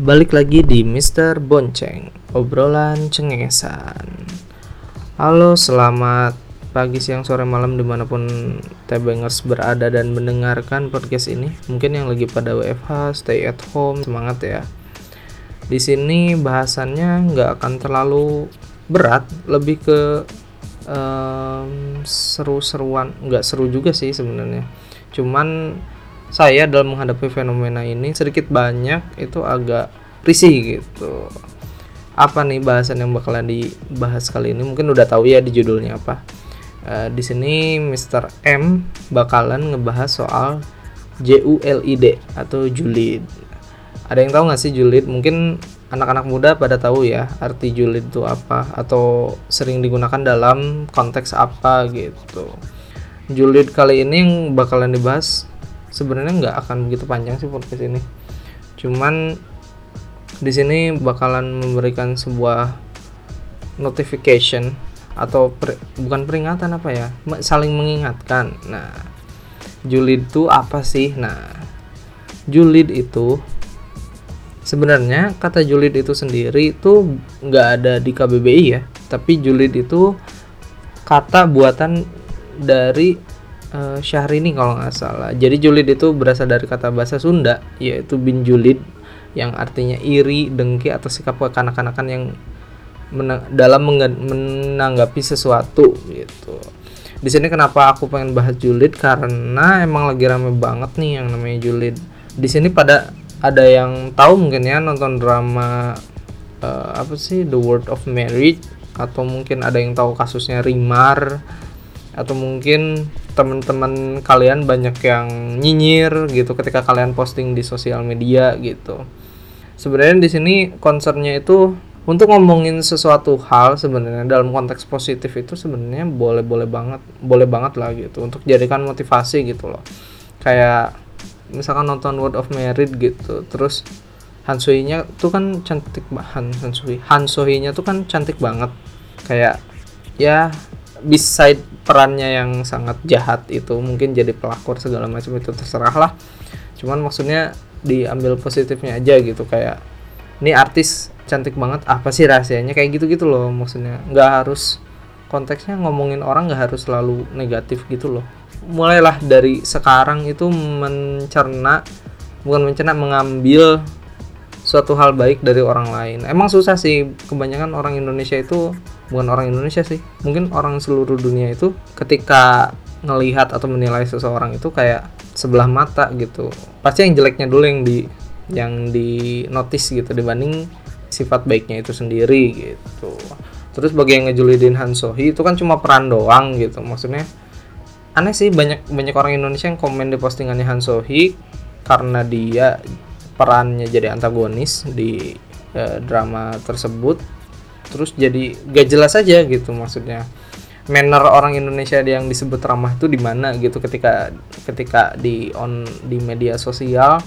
Balik lagi di Mr. Bonceng, obrolan cengengesan. Halo, selamat pagi, siang, sore, malam di mana pun Tebengers berada dan mendengarkan podcast ini. Mungkin yang lagi pada WFH, stay at home, semangat ya. Di sini bahasannya nggak akan terlalu berat, lebih ke um, seru-seruan, nggak seru juga sih sebenarnya. Cuman saya dalam menghadapi fenomena ini sedikit banyak itu agak risih gitu. Apa nih bahasan yang bakalan dibahas kali ini? Mungkin udah tahu ya di judulnya apa. Uh, di sini Mr. M bakalan ngebahas soal JULID atau julid. Ada yang tahu nggak sih julid? Mungkin anak-anak muda pada tahu ya arti julid itu apa atau sering digunakan dalam konteks apa gitu. Julid kali ini yang bakalan dibahas sebenarnya nggak akan begitu panjang sih podcast ini. Cuman di sini bakalan memberikan sebuah notification atau per, bukan peringatan apa ya saling mengingatkan. Nah julid itu apa sih? Nah julid itu sebenarnya kata julid itu sendiri itu nggak ada di KBBI ya tapi julid itu kata buatan dari uh, Syahrini kalau nggak salah. Jadi julid itu berasal dari kata bahasa Sunda yaitu bin julid yang artinya iri, dengki atau sikap kekanak-kanakan yang menang dalam menanggapi sesuatu gitu. Di sini kenapa aku pengen bahas julid karena emang lagi rame banget nih yang namanya julid. Di sini pada ada yang tahu mungkin ya nonton drama uh, apa sih The World of Marriage atau mungkin ada yang tahu kasusnya Rimar atau mungkin teman-teman kalian banyak yang nyinyir gitu ketika kalian posting di sosial media gitu. Sebenarnya di sini concernnya itu untuk ngomongin sesuatu hal sebenarnya dalam konteks positif itu sebenarnya boleh-boleh banget, boleh banget lah gitu untuk jadikan motivasi gitu loh. Kayak misalkan nonton Word of Merit gitu, terus Hansohinya tuh kan cantik banget Hansohi. Hansohinya tuh kan cantik banget. Kayak ya beside perannya yang sangat jahat itu mungkin jadi pelakor segala macam itu terserah lah. Cuman maksudnya diambil positifnya aja gitu kayak ini artis cantik banget apa sih rahasianya? Kayak gitu gitu loh maksudnya. Nggak harus konteksnya ngomongin orang nggak harus selalu negatif gitu loh. Mulailah dari sekarang itu mencerna bukan mencerna mengambil suatu hal baik dari orang lain. Emang susah sih, kebanyakan orang Indonesia itu bukan orang Indonesia sih, mungkin orang seluruh dunia itu ketika ngelihat atau menilai seseorang itu kayak sebelah mata gitu. Pasti yang jeleknya dulu yang di yang di notice gitu dibanding sifat baiknya itu sendiri gitu. Terus bagi yang ngejulidin Han Sohi itu kan cuma peran doang gitu. Maksudnya aneh sih banyak banyak orang Indonesia yang komen di postingannya Han Sohi karena dia perannya jadi antagonis di uh, drama tersebut terus jadi gak jelas aja gitu maksudnya. Manner orang Indonesia yang disebut ramah itu di mana gitu ketika ketika di on di media sosial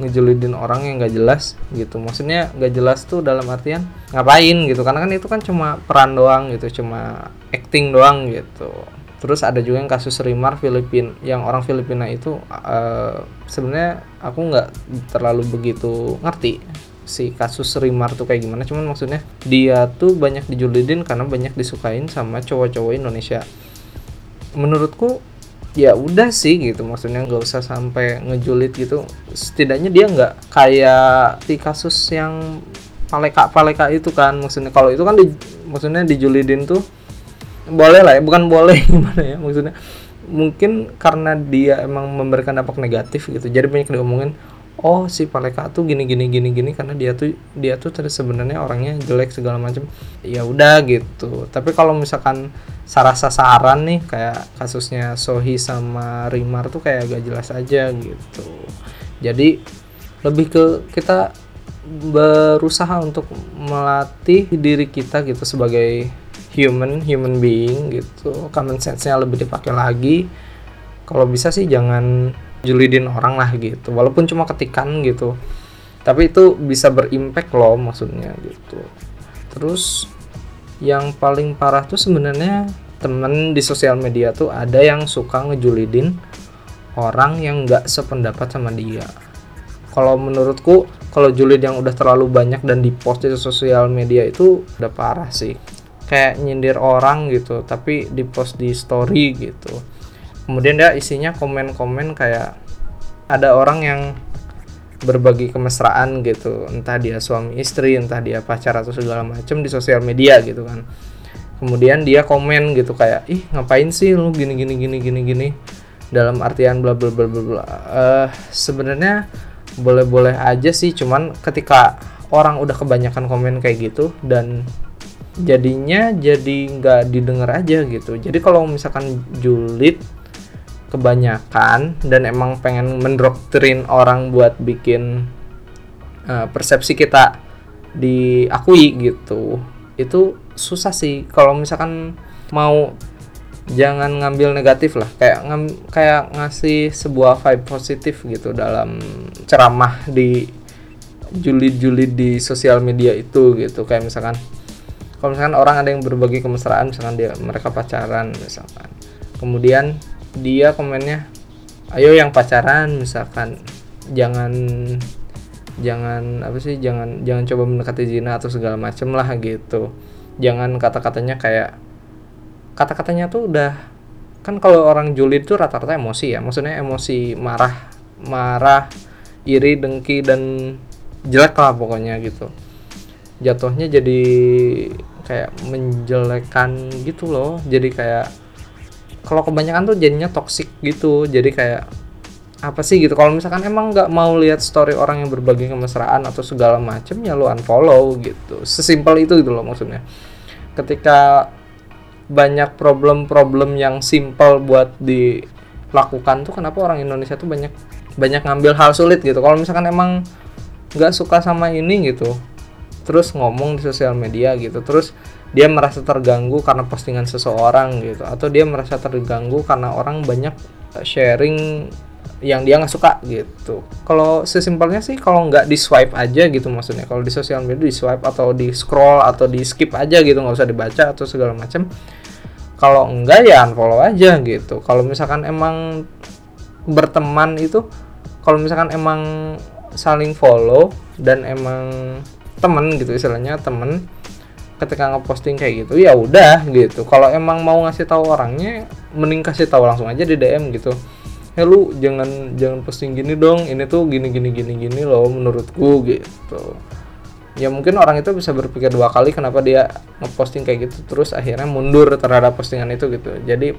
ngejulidin orang yang gak jelas gitu. Maksudnya gak jelas tuh dalam artian ngapain gitu karena kan itu kan cuma peran doang gitu cuma acting doang gitu terus ada juga yang kasus Rimar Filipin yang orang Filipina itu uh, sebenarnya aku nggak terlalu begitu ngerti si kasus Rimar tuh kayak gimana. Cuman maksudnya dia tuh banyak dijulidin karena banyak disukain sama cowok-cowok Indonesia. Menurutku ya udah sih gitu. Maksudnya nggak usah sampai ngejulit gitu. Setidaknya dia nggak kayak di kasus yang paleka paleka itu kan. Maksudnya kalau itu kan di, maksudnya dijulidin tuh boleh lah ya bukan boleh gimana ya maksudnya. Mungkin karena dia emang memberikan dampak negatif gitu jadi banyak diomongin oh si Paleka tuh gini gini gini gini karena dia tuh dia tuh sebenarnya orangnya jelek segala macam ya udah gitu tapi kalau misalkan sarah sasaran nih kayak kasusnya Sohi sama Rimar tuh kayak agak jelas aja gitu. Jadi lebih ke kita berusaha untuk melatih diri kita gitu sebagai human human being gitu. Common sense-nya lebih dipakai lagi. Kalau bisa sih jangan julidin orang lah gitu. Walaupun cuma ketikan gitu. Tapi itu bisa berimpact loh maksudnya gitu. Terus yang paling parah tuh sebenarnya temen di sosial media tuh ada yang suka ngejulidin orang yang nggak sependapat sama dia. Kalau menurutku kalau julid yang udah terlalu banyak dan dipost di sosial media itu udah parah sih kayak nyindir orang gitu tapi dipost di story gitu. Kemudian dia isinya komen-komen kayak ada orang yang berbagi kemesraan gitu. Entah dia suami istri entah dia pacar atau segala macem di sosial media gitu kan. Kemudian dia komen gitu kayak ih ngapain sih lu gini gini gini gini gini? Dalam artian bla bla bla bla bla. Uh, sebenarnya boleh-boleh aja sih cuman ketika orang udah kebanyakan komen kayak gitu dan jadinya jadi nggak didengar aja gitu. Jadi kalau misalkan julid kebanyakan dan emang pengen mendoktrin orang buat bikin uh, persepsi kita diakui gitu itu susah sih. Kalau misalkan mau jangan ngambil negatif lah kayak ngam, kayak ngasih sebuah vibe positif gitu dalam ceramah di julid-julid di sosial media itu gitu. Kayak misalkan kalau misalkan orang ada yang berbagi kemesraan misalkan dia mereka pacaran misalkan. Kemudian dia komennya ayo yang pacaran misalkan. Jangan jangan apa sih jangan jangan coba mendekati zina atau segala macem lah gitu. Jangan kata-katanya kayak kata-katanya tuh udah kan kalau orang julid tuh rata-rata emosi ya. Maksudnya emosi marah marah iri dengki dan jelek lah pokoknya gitu. Jatuhnya jadi kayak menjelekan gitu loh. Jadi kayak kalau kebanyakan tuh jadinya toxic gitu. Jadi kayak apa sih gitu? Kalau misalkan emang nggak mau lihat story orang yang berbagi kemesraan atau segala macem ya lu unfollow gitu. Sesimpel itu gitu loh maksudnya. Ketika banyak problem-problem yang simple buat dilakukan tuh kenapa orang Indonesia tuh banyak banyak ngambil hal sulit gitu? Kalau misalkan emang nggak suka sama ini gitu terus ngomong di sosial media gitu terus dia merasa terganggu karena postingan seseorang gitu atau dia merasa terganggu karena orang banyak eh, sharing yang dia nggak suka gitu. Kalau sesimpelnya sih kalau nggak di swipe aja gitu maksudnya. Kalau di sosial media di swipe atau di scroll atau di skip aja gitu nggak usah dibaca atau segala macam. Kalau enggak ya unfollow aja gitu. Kalau misalkan emang berteman itu, kalau misalkan emang saling follow dan emang temen gitu istilahnya temen ketika ngeposting kayak gitu ya udah gitu. Kalau emang mau ngasih tahu orangnya mending kasih tahu langsung aja di DM gitu. Ya lu jangan jangan posting gini dong ini tuh gini gini gini gini loh menurutku gitu. Ya mungkin orang itu bisa berpikir dua kali kenapa dia ngeposting kayak gitu terus akhirnya mundur terhadap postingan itu gitu. Jadi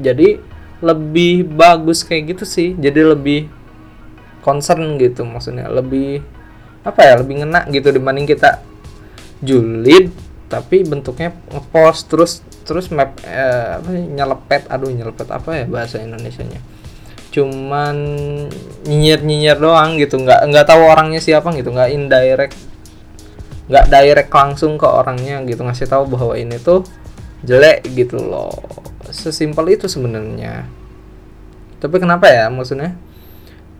jadi lebih bagus kayak gitu sih. Jadi lebih concern gitu maksudnya lebih apa ya lebih ngena gitu dibanding kita julid tapi bentuknya ngepost terus terus map eh, nyelepet aduh nyelepet apa ya bahasa Indonesia nya cuman nyinyir nyinyir doang gitu nggak nggak tahu orangnya siapa gitu nggak indirect nggak direct langsung ke orangnya gitu ngasih tahu bahwa ini tuh jelek gitu loh. Sesimpel itu sebenarnya. Tapi kenapa ya maksudnya?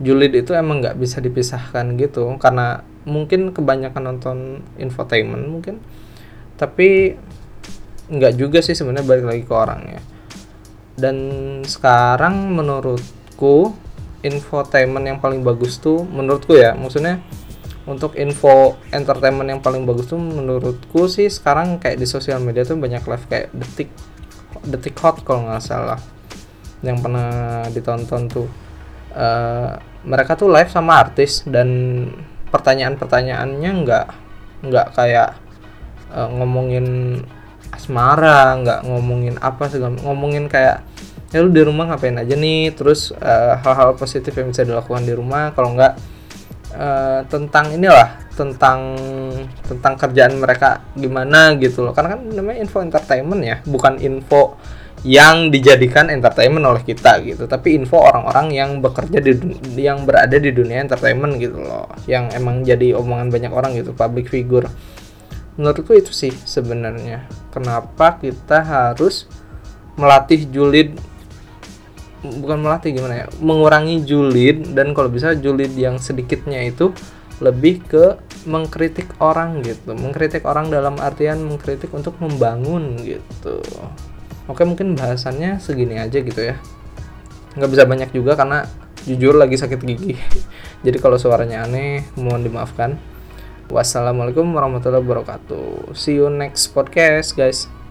Julid itu emang nggak bisa dipisahkan gitu karena mungkin kebanyakan nonton infotainment mungkin tapi nggak juga sih sebenarnya balik lagi ke orangnya dan sekarang menurutku infotainment yang paling bagus tuh menurutku ya maksudnya untuk info entertainment yang paling bagus tuh menurutku sih sekarang kayak di sosial media tuh banyak live kayak detik detik hot kalau nggak salah yang pernah ditonton tuh. Uh, mereka tuh live sama artis dan pertanyaan-pertanyaannya nggak nggak kayak uh, ngomongin asmara nggak ngomongin apa segala ngomongin kayak ya lu di rumah ngapain aja nih? Terus eh, hal-hal positif yang bisa dilakukan di rumah. Kalau nggak uh, tentang inilah tentang tentang kerjaan mereka gimana gitu loh. Karena kan namanya info entertainment ya bukan info yang dijadikan entertainment oleh kita gitu. Tapi info orang-orang yang bekerja di yang berada di dunia entertainment gitu loh. Yang emang jadi omongan banyak orang gitu public figure. Menurutku itu sih sebenarnya. Kenapa kita harus melatih julid bukan melatih gimana ya mengurangi julid dan kalau bisa julid yang sedikitnya itu lebih ke mengkritik orang gitu. Mengkritik orang dalam artian mengkritik untuk membangun gitu oke mungkin bahasannya segini aja gitu ya. Nggak bisa banyak juga karena jujur lagi sakit gigi. Jadi kalau suaranya aneh mohon dimaafkan. Wassalamualaikum warahmatullahi wabarakatuh. See you next podcast guys